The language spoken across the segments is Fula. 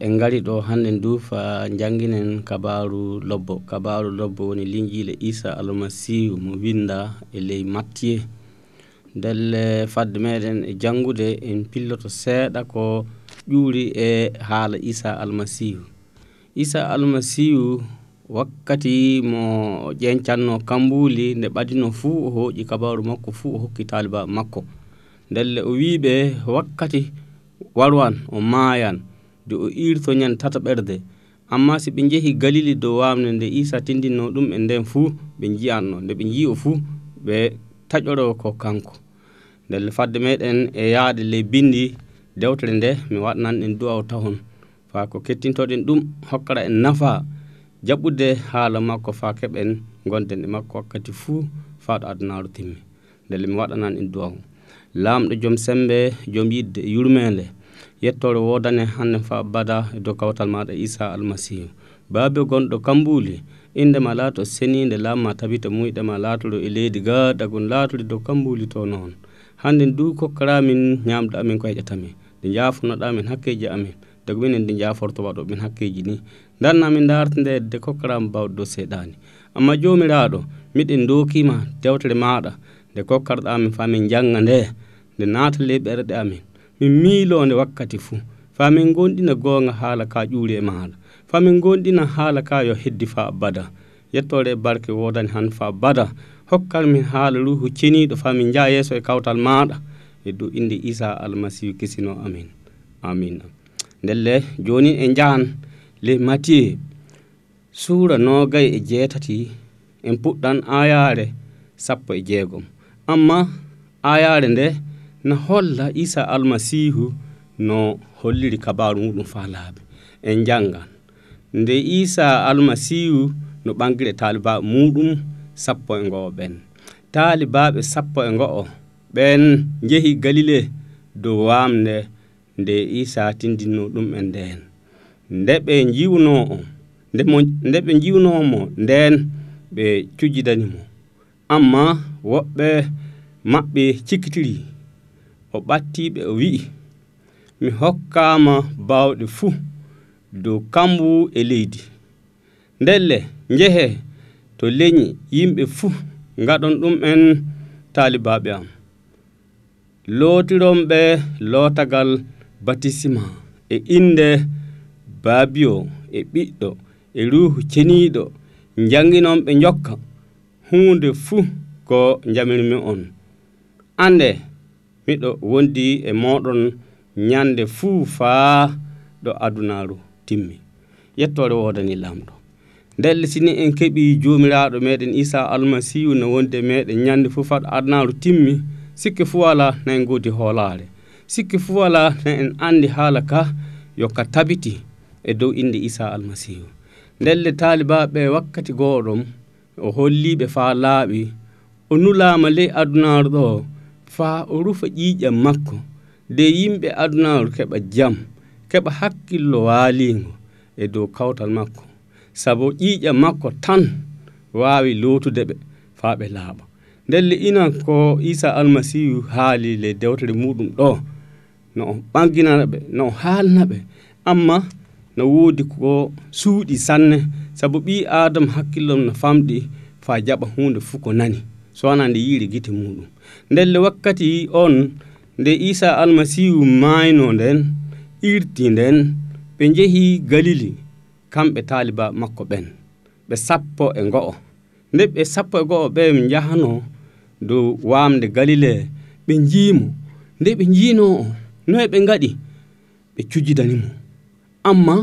en gari ɗo hannden du fa jannginen kabaru lobbo. Kabaru lobbo woni linjiile isa almasihu mo winda e ley mattiye ndelle fadde meɗen e janngude en pilloto seeɗa ko ƴuuri e haala isa almasihu. Isa almasihu wakkati mo ƴencanno kambuli nde ɓadino fuu o hooƴi kabaru makko fuu o hokki taliba makko. Ndelle o wiɓe wakkati warwan o maayan. de o irtoñan tata ɓerde. Amma si ɓe jeehi galili dow wamde nde isa tindinno ɗum e nden fuu ɓe jiyanno nde ɓe jii o fuu ɓe taƴoro ko kanko. Ndelle fadde meɗen e yaade ley bindi dewtere nde mi waɗanan en duwaw tahon. Fa ko kettintoɗen ɗum hokkata en nafa jaɓɓude haala makko fa keɓen gonden e makko wakkati fuu fa ɗo adunaru timmi ndelle mi waɗanan en duwaw lamɗo joom sembe joom yidde yurmede yettore wodane hande fa bada e dow kawtal maɗa isa almasihu baabe gonɗo kambuli indema laato senide lamma tabita muyɗema laatoro e leydi gaɗa gon laatori dow kambuli to noon. Hande du kokkaramin ñamɗo amin ko heƴatamin nde jafanoɗamin hakkeji amin. Dago minen nde jaforto waɗo min hakkeji ni. Dannamin dartidede kokkarama bawɗo dow seeɗani amma jomiraɗo miɗen dokima dewtere maɗa nde kokkarɗamin famin jangga nde. Nde naata leyɓere ɗe amin. min miilonde wakkati fuu famin gonɗina goonga haala ka ƴuuri e maala famin gonɗina haala ka yo heddi fa bada yettore barke wodani han fa bada hokkal min haala ruhu ceniɗo famin jaa yeeso e kawtal maɗa. E dow inde isa almasihu kisino amin. Amin. Ndelle joni e jahan le matieu suura nogayi e jeetati en puɗɗan ayare sappo e jeegom. Amma ayare nde na holla isa almasihu no holliri kabaru muɗum fa laaɓe en jangan nde isa almasihu no ɓangire taalibaɓe muɗum sappo e ngoo ɓen. Taalibaɓe sappo e ngo'o ɓen njehi galile dow wamde nde isa tindinno ɗum e ndeen. Nde ɓe jiwno on nde ɓe jiwnomo nden ɓe cujjidani mo. Amma woɓɓe maɓɓe cikkitiri o ɓattiɓe o wi'i. Mi hokkama bawɗe fuu dow kambu e leydi. Ndelle jehe to leñi yimɓe fuu gaɗon ɗum en talibaɓe am. Lootironɓe lootagal batisima e inde baabiyo e ɓiɗɗo e ruhu ceniɗo janginon ɓe jokka hunde fuu ko jamirmi on. Ande miɗo wondi e moɗon ñande fuu faa ɗo adunaru timmi. Yettore wodani lamɗo ndelle sini en keeɓi jomiraɗo meɗen isa almasihu no wondi e meɗen ñande fuu faa ɗo adunaru timmi sikke fuu wala na en godi hoolare sikke fuu wala na en andi haala ka yokka tabiti e dow inde isa almasihu ndelle taalibaɓe wakkati goɗom o holliɓe faa laaɓi o nulama ley adunaru ɗo faa o rufa ƴiiƴam makko nde yimɓe adunaaru keɓa jam keɓa hakkillo waaliingo e dow kawtal makko. Sabu ƴiiƴam makko tan waawi lootude ɓe faa ɓe laaɓa. Ndelle ina ko isa almasihu haali le dewtere muɗum ɗo no o ɓagginana ɓe no o haalna ɓe. Amma no woodi ko suuɗi sanne sabu ɓi adama hakkillom no famɗi faa jaɓa hunde fuu ko nani. sowona nde yiiri gite muɗum. Ndelle wakkati on nde isa almasihu mayno nden irti nden ɓe jeehi galili kamɓe taliba makko ɓen. Ɓe sappo e go'o nde ɓe sappo e go'o ɓe jahano dow wamde galile ɓe jiimo nde ɓe jiino o noye ɓe gaɗi ɓe cujjidanimo. Amma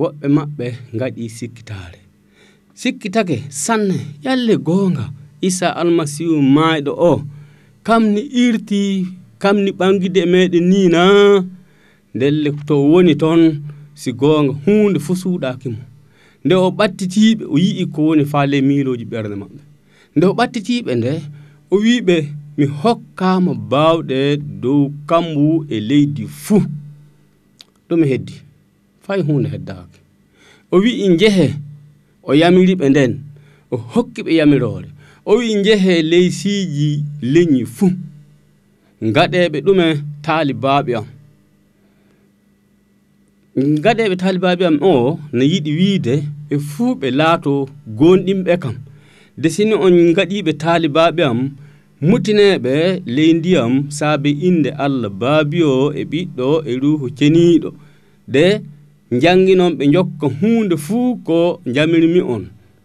woɓɓe maɓɓe gaɗi sikkitare sikkitake sanne yalle goonga. isa almasihu maayɗo o kamni irti kamni ɓangude e meɗen ni na ndelle to woni toon si goonga hunde fo suuɗakimo nde o ɓattitiɓe o yii ko woni faale miiloji ɓerde maɓɓe. Nde o ɓattitiɓe nde o wiɓe mi hokkama bawɗe dow kambu e leydi fuu. Ɗum heddi fay hunde heddaki o wi'i jeehe o yamiriɓe nden o hokkiɓe yamirore. o wi njehe leysiiji leñi fuu ngaɗeeɓe ɗume taalibaaɓe am. Gaɗeɓe talibaɓe am o ne yiɗi wiide ɓe fuu ɓe laato gonɗinɓe kam. De sini on gaɗiɓe talibaɓe am mutineɓe ley ndiyam saabi inde allah baabi o e ɓiɗɗo e ruhu ceniɗo de janginon ɓe jokka hunde fuu ko jamirmi on.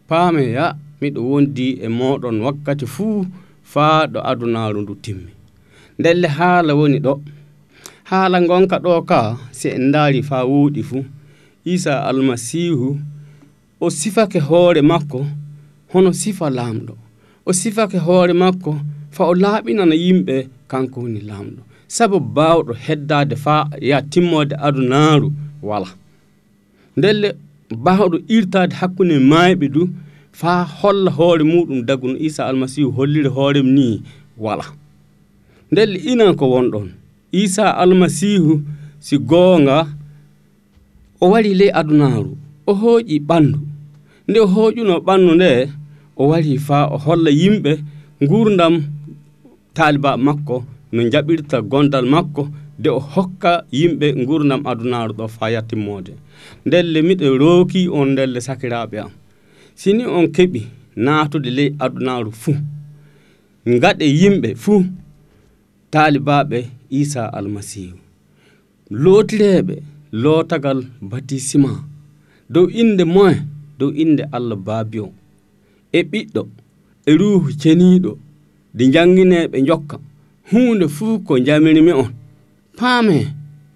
Paameya miɗo wondi e moɗon wakkati fuu faa ɗo adunaru ndu timmi ndelle haala woni ɗo. Haala gonka ɗo ka si en ndaari faa wuuɗi fuu. Isa almasihu o sifake hoore makko hono sifa laamɗo. O sifake hoore makko fa o laaɓinana yimɓe kanko woni laamɗo. Sabu baawɗo heddaade faa ya timmoode adunaaru wala. Ndelle baawɗo irtaade hakkunde maayɓe du fa holla hoore muɗum dagu no isa almasihu hollira hoorem ni wala. Ndelle inan ko wonɗon. Isa almasihu si goonga o wari ley adunaaru o hooƴi ɓanndu. Nde o hooƴuno ɓanndu nde o wari fa o holla yimɓe nguurdam taaliba makko no jaɓirta gondal makko de o hokka yimɓe nguurdam adunaaru ɗo fa yattimmode ndelle miɗo rooki on ndelle sakiraaɓe am. sini on keɓi naatude ley adunaaru fuu. Gaɗe yimɓe fuu taalibaɓe isa almasihu lootireɓe lootagal batisima dow inde moen dow inde allah baabi o e ɓiɗɗo e ruuhu ceniiɗo ndi janngineeɓe jokka huunde fuu ko jamirmi on. Paame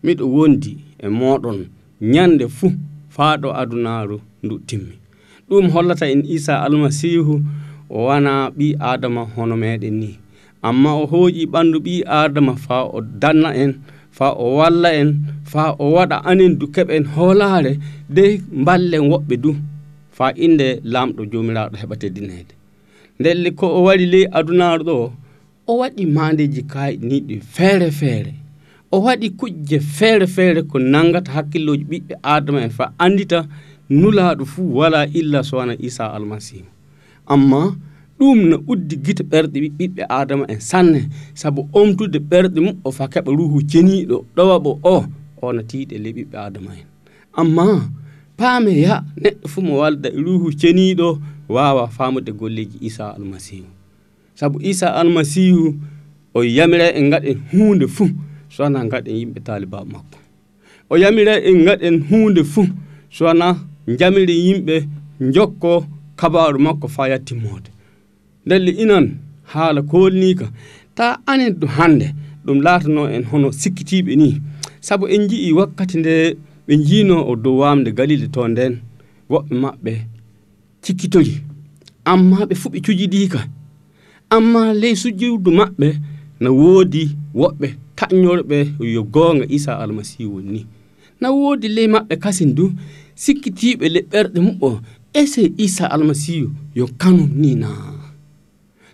miɗo wondi e mooɗon. Ñande fuu faa ɗo adunaaru ndu timmi. ɗum hollata en isa almasihu o wona ɓi adama hono meɗen ni. Amma o hooƴi ɓandu ɓi adama fa o danna en fa o walla en fa o waɗa anen du keɓen hoolaare de ballen woɓɓe du. Fa inde lamɗo jomiraɗo heɓa teddinede. Ndelle ko o wari ley adunaru ɗo o waɗi mandeji kayɗiniɗi feere feere. O waɗi kujje feere feere ko nangata hakkilloji ɓiɓɓe adama en fa andita nulaaɗo fuu walaa illa sowana isa almasihu amma ɗum no uddi gite ɓerɗe ɓiɓɓe adama en sanne sabu omtude ɓerɗe mum o fa keɓa ruhu ceniiɗo ɗowaɓo o ona tiiɗe e le ɓiɓɓe adama en. Amma paame ya neɗɗo fuu mo walda e ruhu ceniiɗo waawa faamude golleji isa almasihu sabu isa almasihu o yamira en gaɗen huunde fuu sowona gaɗen yimɓe taalibaɓe makko. O yamira en gaɗen huunde fuu sowona jamiri yimɓe jokko kabaru makko fa ya timmode ndelli inan haala kolnika ta anen hande ɗum latano en hono sikkitiɓe ni saabu en jii wakkati nde ɓe jiino o dow wamde galile to nden woɓɓe maɓɓe cikkitori amma ɓe fuu ɓe cujiɗika amma ley sujjudu maɓɓe na woodi woɓɓe taƴñorɓe yo gonga isa almasihu ni. Na woodi ley maɓɓe kasin du sikkitiɓe leɓɓerɗe mum o ese isa almasihu yo kanum nina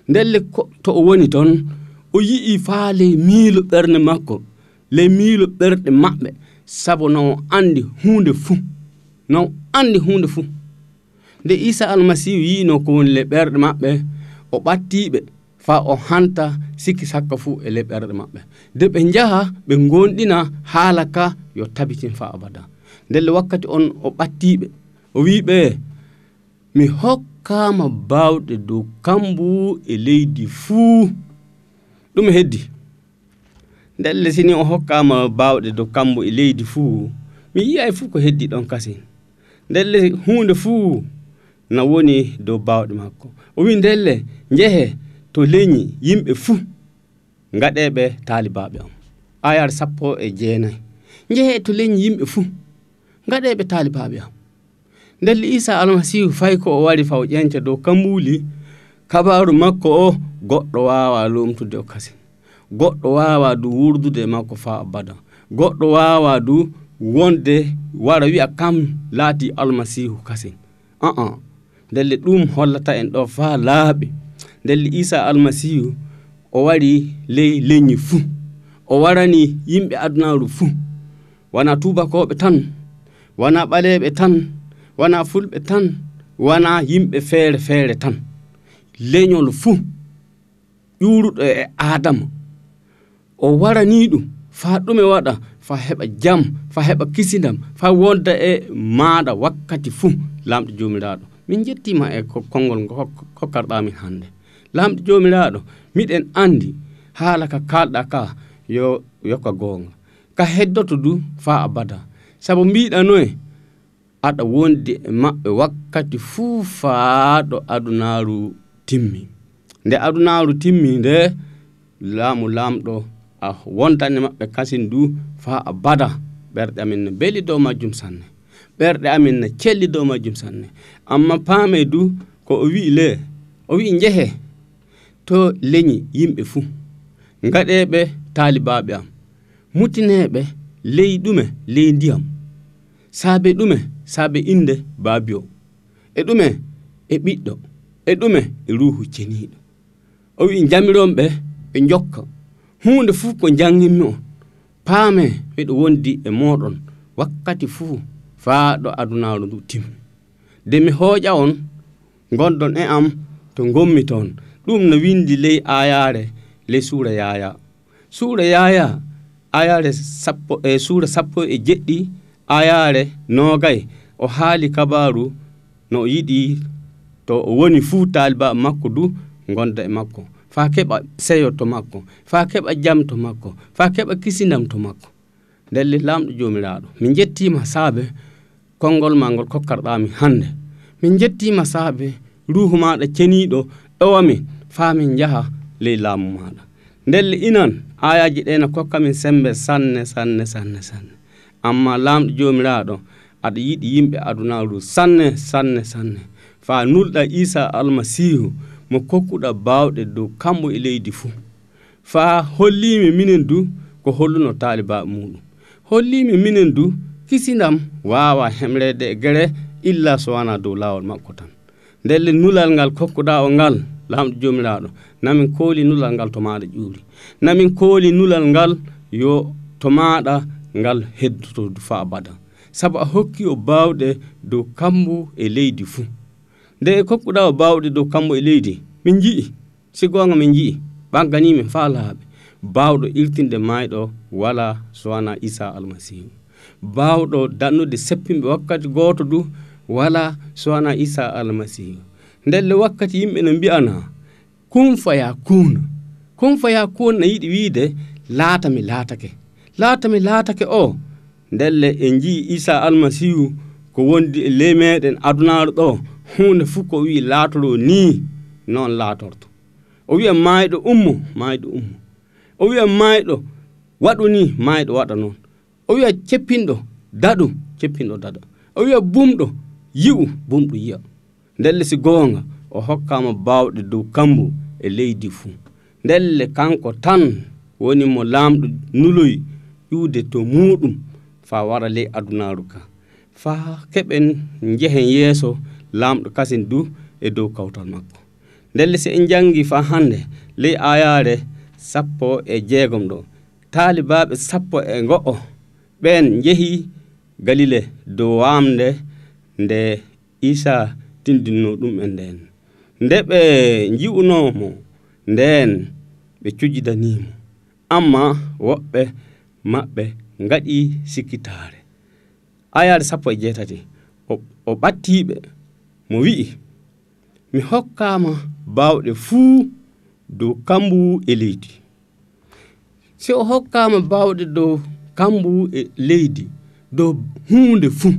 ndelle to o woni toon o yi'i faa ley miilo ɓernde makko ley miilo ɓerɗe maɓɓe sabu no andi hunde fuu no andi hunde fuu. Nde isa almasihu yiino ko woni le ɓerɗe maɓɓe o ɓattiɓe faa o hanta sikki sakka fuu e le ɓerɗe maɓɓe. De ɓe njaha ɓe gonɗina haala ka yo tabitin faa abada. ndelle wakkati on o ɓattiɓe o wiɓe mi hokkama bawɗe dow kambu e leydi fuu. Ɗum heddi. Ndelle sini o hokkama bawɗe dow kambu e leydi fuu. Mi yiyay fuu ko heddi ɗon kasin ndelle hunde fuu na woni dow bawɗe makko o wi ndelle jeehe to leñi yimɓe fuu gaɗeɓe taalibaɓe am. Ayar sappo e jeenayi. Jeehe to leñi yimɓe fuu. gaɗeɓe taalibaɓe am. Ndelli isa almasihu fay ko o wari faw ƴenca dow kambuli kabaru makko o goɗɗo wawa lomtude o kasi goɗɗo wawa du wurdude makko fa abada. Goɗɗo wawa du wonde wara wiya kam laati almasihu kasin aa ndelle ɗum hollata en ɗo fa laaɓi ndelle isa almasihu o wari ley leñi fuu. O warani yimɓe adunaru fuu. Wona tubakoɓe tan wona ɓaleɓe tan wona fulɓe tan wona yimɓe feere feere tan. Leñol fuu ƴuruɗo e adama o warani ɗum fa ɗume waɗa fa heɓa jam fa heɓa kisidam fa wonda e maɗa wakkati fuu lamɗo jomiraɗo min jettima e konngol hokkarɗamin hannde lamɗo jomiraɗo miɗen andi haala ka kalɗa ka yo yokka gonga. Ka heddoto du fa abada sabu mbiɗanoye aɗa wondi e maɓɓe wakkati fuu faaɗo adunaaru timmi. Nde adunaaru timmi nde laamu laamɗo a wontan maɓɓe kasin du faa abada ɓerɗe amin ne beeli dow majjum sanne. Ɓerɗe amin ne celli dow majjum sanne. Amma paame du ko o wi le o wi njehe to leñi yimɓe fuu. Ngaɗeɓe taalibaɓe am. Mutineɓe ley ɗume ley ndiyam. saabe ɗume saabe inde baabi o e ɗume e ɓiɗɗo. E ɗume e ruhu ceniiɗo. O wi jamironɓe ɓe jokka hunde fuu ko janginmi on. Paame miɗo wondi e moɗon wakkati fuu faa ɗo adunaaru ndu timmi. De mi hooƴa on gonɗon e am to gommi toon ɗum no windi ley ayaare ley suura yaya suura yaya ayaare sappo e suura sappo e jeɗɗi ayaare noogay o haali kabaru no o yiɗi to o woni fuu taliba makko du gonda e makko. Faa keɓa seyo to makko faa keɓa jam to makko faa keɓa kisinam to makko. Ndelle laamɗo joomiraaɗo min jettima saabe konngol ma ngol kokkarɗami hannde. Min jettima saabe ruhu maɗa ceniɗo ɗowamin faa min jaha ley laamu maɗa ndelle inan ayaji ɗe no kokka min sembe sanne sanne sanne sanne. amma lamɗo jomiraɗo aɗa yiɗi yimɓe adunaru sanne sanne sanne. Fa nulɗa isa almasihu mo kokkuɗa bawɗe dow kamɓo e leydi fuu fa hollimi minen du ko holluno talibaɓe muɗum. Hollimi minen du kisinam wawa hemrede e gere illa so wana dow lawol makko tan. Ndelle nulal ngal kokkuɗa o ngal lamɗo jomiraɗo namin kooli nulal ngal to maɗa ƴuuri. Namin kooli nulal ngal yo to maɗa ngal heddoto fa abada. Saabu a hokki o bawɗe dow kammo e leydi fuu nde e kokkuɗa o bawɗe dow kammo e leydi min jii si gonga min jii ɓagganimin fa laaɓe. Bawɗo irtinde mayɗo wala sowana isa almasihu bawɗo dannude seppimɓe wakkati goto du wala sowana isa almasihu ndelle wakkati yimɓe no mbiyana kun faya kuna kun faya kuna ne yiɗi wiide laata mi laatake. laatami laatake o ndelle en jii isa almasihu ko wondi e ley meɗen adunaaru ɗo hunde fof ko wi laatoro ni noon laatorto. O wiya maayɗo ummo maayɗo ummo. O wiya maayɗo waɗu ni maayɗo waɗa noon. O wiya ceppinɗo daɗu ceppinɗo daɗa. O wiya bumɗo yi'u bumɗo yiya ndelle si goonga o hokkama baawɗe dow kambo e leydi fuu. Ndelle kanko tan woni mo laamɗo nuloyi ƴuwde to muɗum fa wara ley adunaru ka. Fa keɓen jehen yeeso lamɗo kasen du e dow kawtal makko. Ndelle si en jangi fa hande ley ayare sappo e jeegom ɗo. Taalibaɓe sappo e go'o ɓen jeehi galile dow wamde nde isa tindinno ɗum e nden nde ɓe ji'unomo nden ɓe cujjidanimo amma woɓɓe maɓɓe gaɗi sikkitare ayare sappo e jeetati o ɓattiɓe mo wi'i mi hokkama bawɗe fuu dow kambu e leydi. Si o hokkama bawɗe dow kambu e leydi dow hunde fuu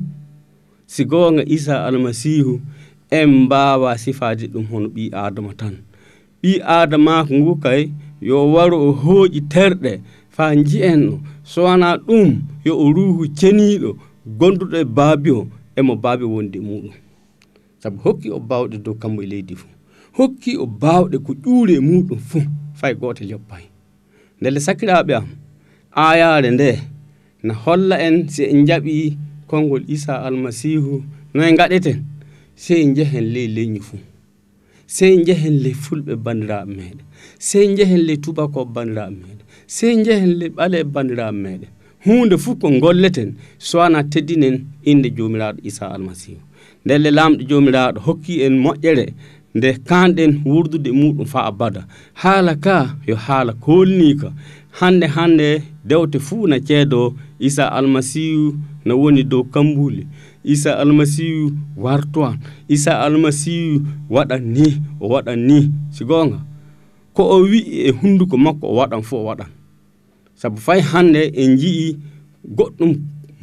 si gonga isa almasihu en mbawa sifade ɗum hono ɓi adama tan. Ɓi adamako ngu kay yo waru o hooƴi terɗe fa ji'en so wona ɗum yo o ruhu ceniɗo gonduɗo e baabi o emo baabi wondi muɗum. Saabu hokki o bawɗe dow kammo e leydi fuu. Hokki o bawɗe ko ƴuuri e muɗum fuu fay gooto yoppay ndele sakiraɓe am ayare nde na holla en si en jaɓi konngol isa almasihu no gaɗeten sey jehen ley leñi fuu. Sey jehen ley fulɓe bandiraɓe meɗen sey jehen ley tubakoo bandiraɓe meɗen sey jehen ɓale e bandiraɓe meɗen hunde fof ko golleten sowona teddinen inde jomiraɗo isa almasihu ndelle lamɗo jomiraɗo hokki en moƴƴere nde kanɗen wurdude muɗum fa abada. Haala ka yo haala kolnika hande hande dewte fuu na ceedo isa almasihu no woni dow kambuli isa almasihu warto isa almasihu waɗan ni o waɗan ni si gonga ko o wi'i e hunduko makko o waɗan fo o waɗan. saabu fay hande en jii goɗɗum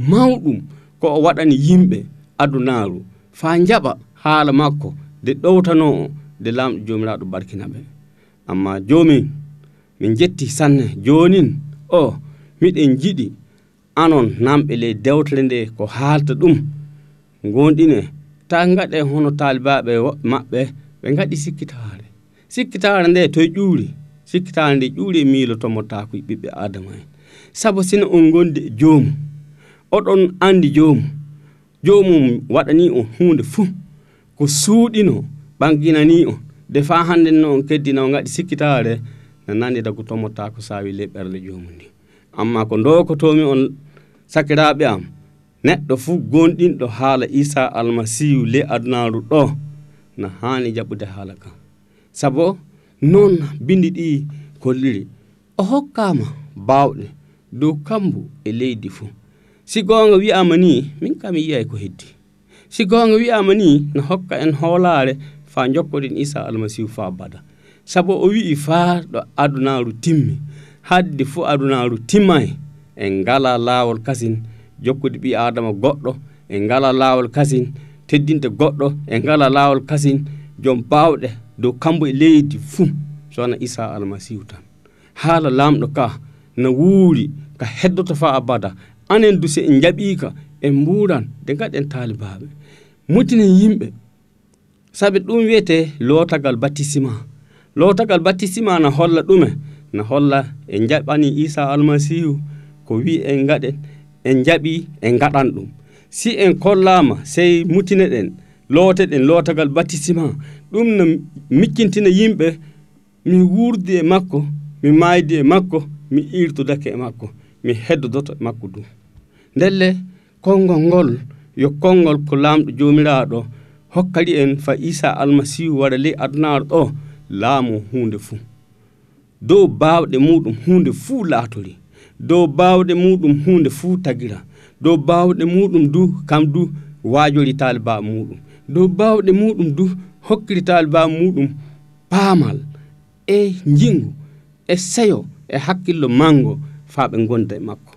mawɗum ko o waɗani yimɓe adunaru fa jaaɓa haala makko nde ɗowtano o nde lamɗo jomiraɗo barkinaɓe amma jomin min jetti sanne jonin o miɗen jiɗi anon namɓe ley dewtere nde ko haalta ɗum. Gonɗine ta gaɗe hono talibaɓe maɓɓe ɓe gaɗi sikkitare sikkitare nde toye ƴuuri. sikkitande nde ƴuuri e miilo tomottako e ɓiɓɓe adama en. Saabu sino on gondi e joomum oɗon andi joomum joomum waɗani on hunde fuu ko suuɗino ɓanginani on. De fa hannde no on keddina o gaɗi sikkitare no nandida e ko tomottako sawi leɓɓerle joomum ndi. Amma ko dokotomi on sakiraɓe am neɗɗo fuu gonɗinɗo haala isa almasihu le adunaru ɗo no haani jaɓude haala kan sabo noon bindi ɗi kolliri. O hokkama bawɗe dow kambu e leydi fuu si gonga wi'ama ni min kam yiyay ko heddi. Si gonga wi'ama ni no hokka en hoolare fa jokkoɗen isa almasihu fa bada. Saabu o wi'i faa ɗo adunaru timmi. Hadde fuu adunaru timmay en ngala lawol kasin. Jokkude ɓi adama goɗɗo en ngala lawol kasin. Teddinte goɗɗo en ngala lawol kasin. Joom bawɗe dow kambo e leydi fuu sowona isa almasihu tan. Haala laamɗo ka no wuuri ka heddoto fa abada. Anen du se en jaɓiika en mburan de gaɗen taalibaaɓe. Mutinen yimɓe saabi ɗum wiyete lootagal batisima lootagal batisima na holla ɗume na holla e en jaɓani isa almasihu ko wi en gaɗen en jaɓi en gaɗan ɗum. Si en kollama sey mutineɗen looteɗen lootagal batissement ɗum no miccintina yimɓe mi wuurdi e makko mi maydi e makko mi irtudake e makko mi heddodoto e makko du. Ndelle konngol ngol yo konngol ko laamɗo joomiraaɗo hokkali en fa isa almasihu waɗa ley adunaaɗo ɗo laamu huunde fuu. Dow baawɗe muɗum huunde fuu laatori. Dow baawɗe muɗum huunde fuu tagira. Dow baawɗe muɗum du kam du waajoritaali baa muɗum dow bawɗe muɗum du hokkirital baa muɗum paamal e jingu e seyo e hakkillo mango faa ɓe gonda e makko.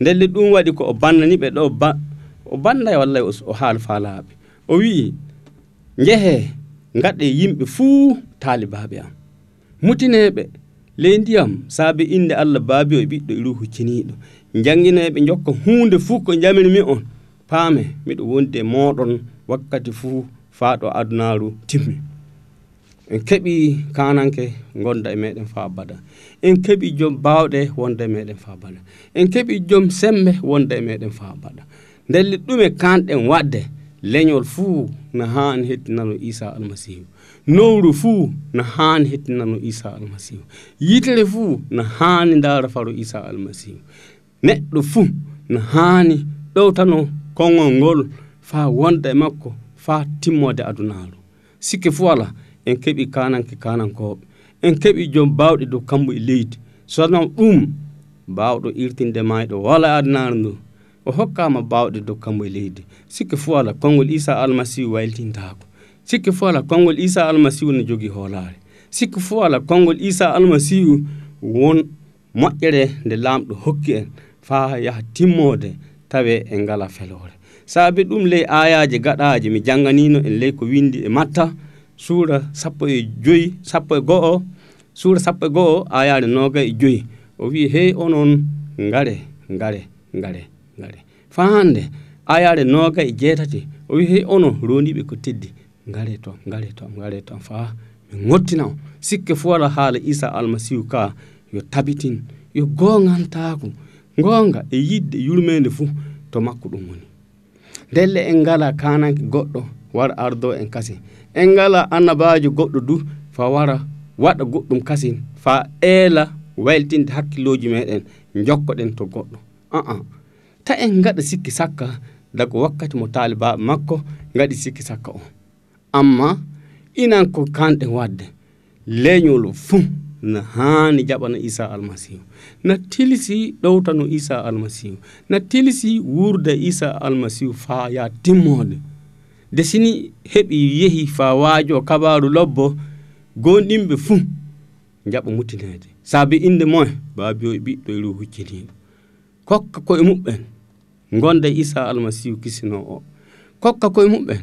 Ndelle ɗum waɗi ko o bannani ɓe ɗo ba o banda e wallay o haal faalaaɓe o wi'i njehee ngaɗe yimɓe fuu taalibaaɓe am. Mutineeɓe ley ndiyam saabi innde allah baabi o e ɓiɗɗo e iru hucciniiɗo janngineeɓe jokka huunde fuu ko jaminmi on. Paame miɗo wondi e mooɗon wakkati fuu faa ɗo adunaaru timmi. En keɓi kananke gonda e meɗen faa bada. En keɓi joom baawɗe wonda e meɗen faa bada. En keɓi joom sembe wonda e meɗen faa bada. Ndelle ɗume kanɗen waɗde leñol fuu no haani hettinano isa almasihu nowru fuu no haani hettinano isa almasihu yitere fuu no haani ndaara faro isa almasihu neɗɗo fuu no haani ɗowtano kongol ngol fa wonda e makko fa timmode adunaru sikke fuu ala en keeɓi kananke kanankoɓe en keeɓi joom bawɗe dow kambo e leydi. Sono ɗum bawɗo irtinde mayɗo wala adunaru ndu. O hokkama bawɗe dow kambo e leydi. Sikke fo ala konngol isa almasihu wayltintako. Sikke fo ala konngol isa almasihu ne jogui hoolare sikke fo ala konngol isa almasihu won moƴƴere nde lamɗo hokki en fa yaaha timmode tawe en ngala felore saabi ɗum ley ayaji gaɗaji mi jannganino en ley ko windi e matta. Suura sappo e joyi sappo e go'o suura sappo e go'o ayare noga e joyi. O wi hey onon ngare ngare ngare ngare. Fa hande ayare noga e jeetati. O wi hey onon roniɓe ko teddi. Ngare toon ngare toon ngare toon fa mi gottina o sikke fo wala haala isa almasihu ka yo tabitin yo gongantako gonga e yidde yurmede fuu to makko ɗum woni. ndelle en ngala kananke goɗɗo wara ardo en kasin. En ngala annabajo goɗɗo du fa wara waɗa goɗɗum kasin fa eela wayltinde hakkilloji meɗen jokkoɗen to goɗɗo. Aa ta en gaɗa sikki sakka daga wakkati mo talibaɓe makko gaɗi sikki sakka o amma inan ko kanɗen wadde leñol fuu. Na hani jaɓana isa almasihu na tilisi ɗowtano isa almasihu na tilisi wurde isa almasihu fa ya timmode de sini heɓi yeehi fa waajo kabaru lobbo gonɗinɓe fuu jaɓa mutinede saabi inde moe babi o e ɓiɗɗo e ruhu hucciniɗo kokka koye muɓɓen gonda isa almasihu kisino o. Kokka koye muɓɓen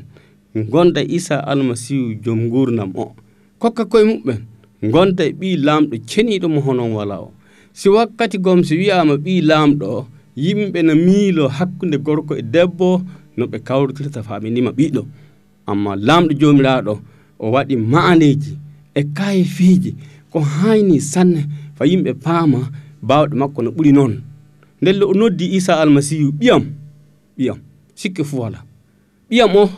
gonda isa almasihu joom gurnam o. Kokka koye muɓɓen gonda e ɓi lamɗo ceniɗo mo honon wala o. Si wakkati gom si wiyama ɓi lamɗo o yimɓe no miilo hakkude gorko e debbo no ɓe kawritirta faminima ɓiɗo. Amma lamɗo jomiraɗo o waɗi maaneji e kaye fiiji ko hayni sanne fa yimɓe paama bawɗe makko no ɓuri noon. Ndelle o noddi isa almasihu ɓiyam ɓiyam sikke fo wala ɓiyam o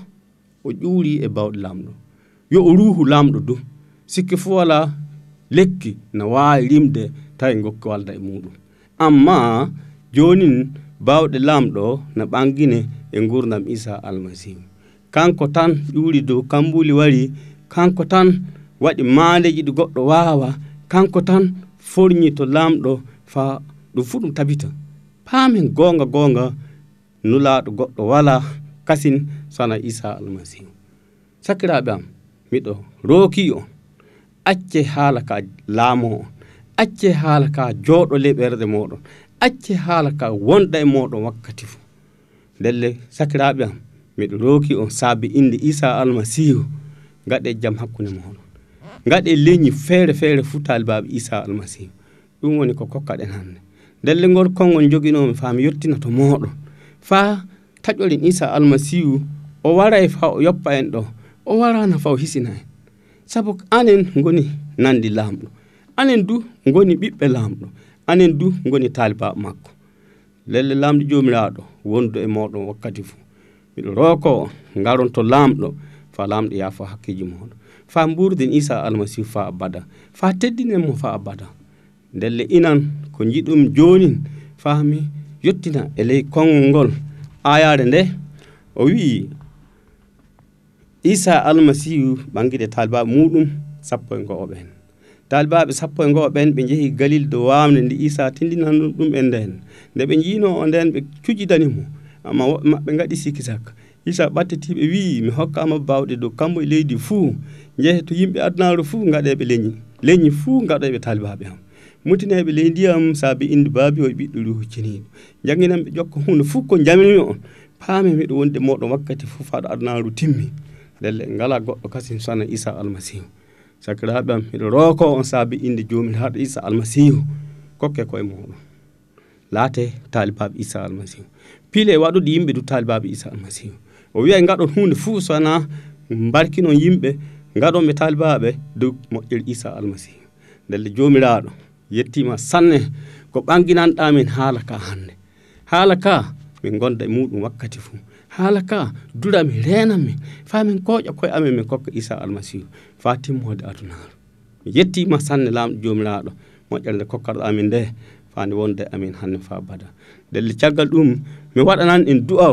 o ƴuuri e bawɗe lamɗo yo o ruhu lamɗo dow sikke fu wala lekki na wawi rimde tawi gokki walda e muɗum amma jonin bawɗe lamɗo na ɓangine e gurdam isa almasihu. Kanko tan ƴuuri dow kambuli wari kanko tan waɗi maleji ɗi goɗɗo wawa kanko tan forñi to lamɗo fa ɗum fuu ɗum tabita. Paamen gonga gonga nulaɗo goɗɗo wala kasin sana isa almasihu. Sakiraɓe am miɗo rooki on acce haala ka laamo on. Acce haala ka jooɗo leɓerde moɗon acce haala ka wonɗa e moɗon wakkati fo ndelle sakiraɓe am miɗo rooki on saabi inde isa almasihu gaɗe e jam hakkunde moɗon gaɗe e leñi feere feere fu talibaɓe isa almasihu ɗum woni ko kokkaɗen hannde. Ndelle ngol konngol joguinomi faa mi yettina to moɗon fa taƴorin isa almasihu o wara e faa o yoppa en ɗo o warana fa o hisina en. sabu anen goni nandi laamɗo anen du goni ɓiɓɓe laamɗo anen du goni taalibaɓe makko. Lelle laamɗo joomiraɗo wondu e moɗon wakkati fuu miɗo rooko on garon to laamɗo fa laamɗo yaafa hakkiji moɗon fa burden isa almasihu fa abada. Fa teddinen mo fa abada. Ndelle inan ko jiɗum jonin. Faami yettina e ley konngol ngol ayare nde. O wii isa almasihu ɓangiɗe talibaɓe muɗum sappo e goo ɓen talibaɓe sappo e goo ɓen ɓe jeehi galil do wamde nde isa tindinano ɗum e nden. Nde ɓe jiino o nden ɓe cuƴidanimo amma woɓɓe maɓɓe gaɗi sikki sakka isa ɓattetiɓe wi mi hokkama bawɗe dow kambo e leydi fuu. Jeehe to yimɓe adunaru fuu gaɗeɓe leñi leñi fuu gaɗoɓe talibaɓe am. Mutineɓe ley ndiyam saabi inde baabi o e ɓiɗɗo ɗo hocciniɗo jangguinanɓe ƴokka hunde fof ko jamini on. Paami miɗo wonde moɗon wakkati fof haɗo adnaru timmi. Lelle ngala goɗɗo kasin sona isa almasihu. Sakiraɓe am miɗo roko on saabi inde jomiraɗo isa almasihu. Kokke koye moɗon laate talibaɓe isa almasihu. Piile waɗude yimɓe du talibaɓe isa almasihu. O wiya gaɗon hunde fuu sona barkinon yimɓe gaɗonɓe talibaɓe dow moƴƴere isa almasihu. Ndelle jomiraɗo yettima sanne ko ɓanginanɗamin haala ka hande haala ka min gonda e muɗum wakkati fuu haala ka durami renan min min koƴa koye amen min kokka isa almasihu fa timmode adunaru mi yettima sanne lamɗo jomiraɗo moƴƴere nde kokkaɗo amin nde. Fande wonde amin hannde fa bada. Ndelle caggal ɗum mi waɗanan en du'a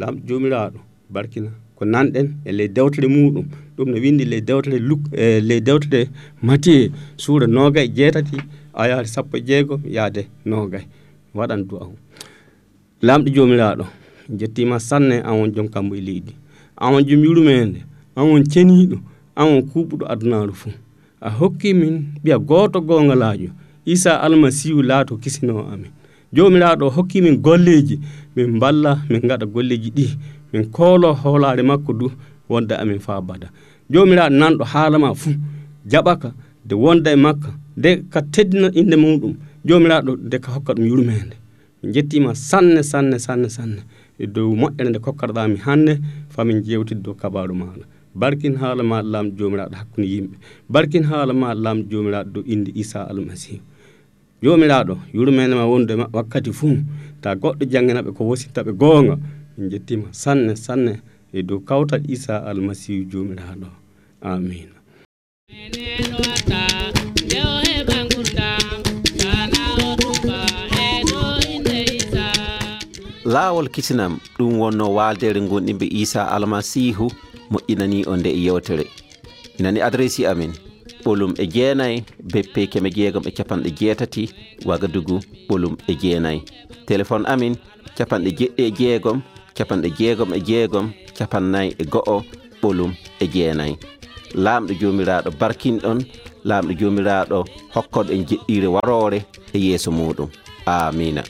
lamɗo jomiraɗo barkina. Ko nanɗen e ley dewtere muɗum. Ɗum ne windi ley dewtere luk e ley dewtere matiye. Suura noga e jeetati. A sappo e jeegom yaade nogay waɗan du'a lamɗo jomiraɗo jettima sanne an won joom kambo e leydi. An won joom yuuruma an won ceniɗo an won kuɓuɗo adunaru fuu. A hokki min ɓiya goto gongalajo isa almasihu laato kisino amin. Jomiraɗo hokki min golleji min balla min gaɗa golleji ɗi min koolo hoolare makko du wonda amin fa bada. Jomiraɗo nanɗo haalama fuu jaɓaka de wonda e makka nde ka teddina inde muɗum. Jomiraɗo de ka hokka ɗum yurmede min jettima sanne sanne sanne sanne. e dow moƴƴere nde kokkarɗami hannde famin jewtide dow kabaru maɗa barkin haala ma lamɗo jomiraɗo hakkude yimɓe. Barkin haala ma lamɗo jomiraɗo dow inde isa almasihu jomiraɗo yurmene ma wonde ma wakkati fuu ta goɗɗo janganaɓe ko wositaɓe goonga. Min jettima sanne sanne e dow kawtal isa almasihu jomiraɗo amina laawol kisinam ɗum wonno waaldere gonɗimɓe isa almasihu moƴƴinani on nde e yewtere. Inani adressi amin ɓolum e jeenayi beppe keme jeegom e capanɗe jeetati wagadugu ɓolum e jeenayi. Téléphone amin capanɗe jeɗɗi e jeegom capanɗe jeegom e jeegom capannayi e go'o ɓolum e jeenayi. Laamɗo joomiraɗo barkinɗon laamɗo joomiraɗo hokkoɗo en jeɗɗire warore e yeeso muɗum. Amina.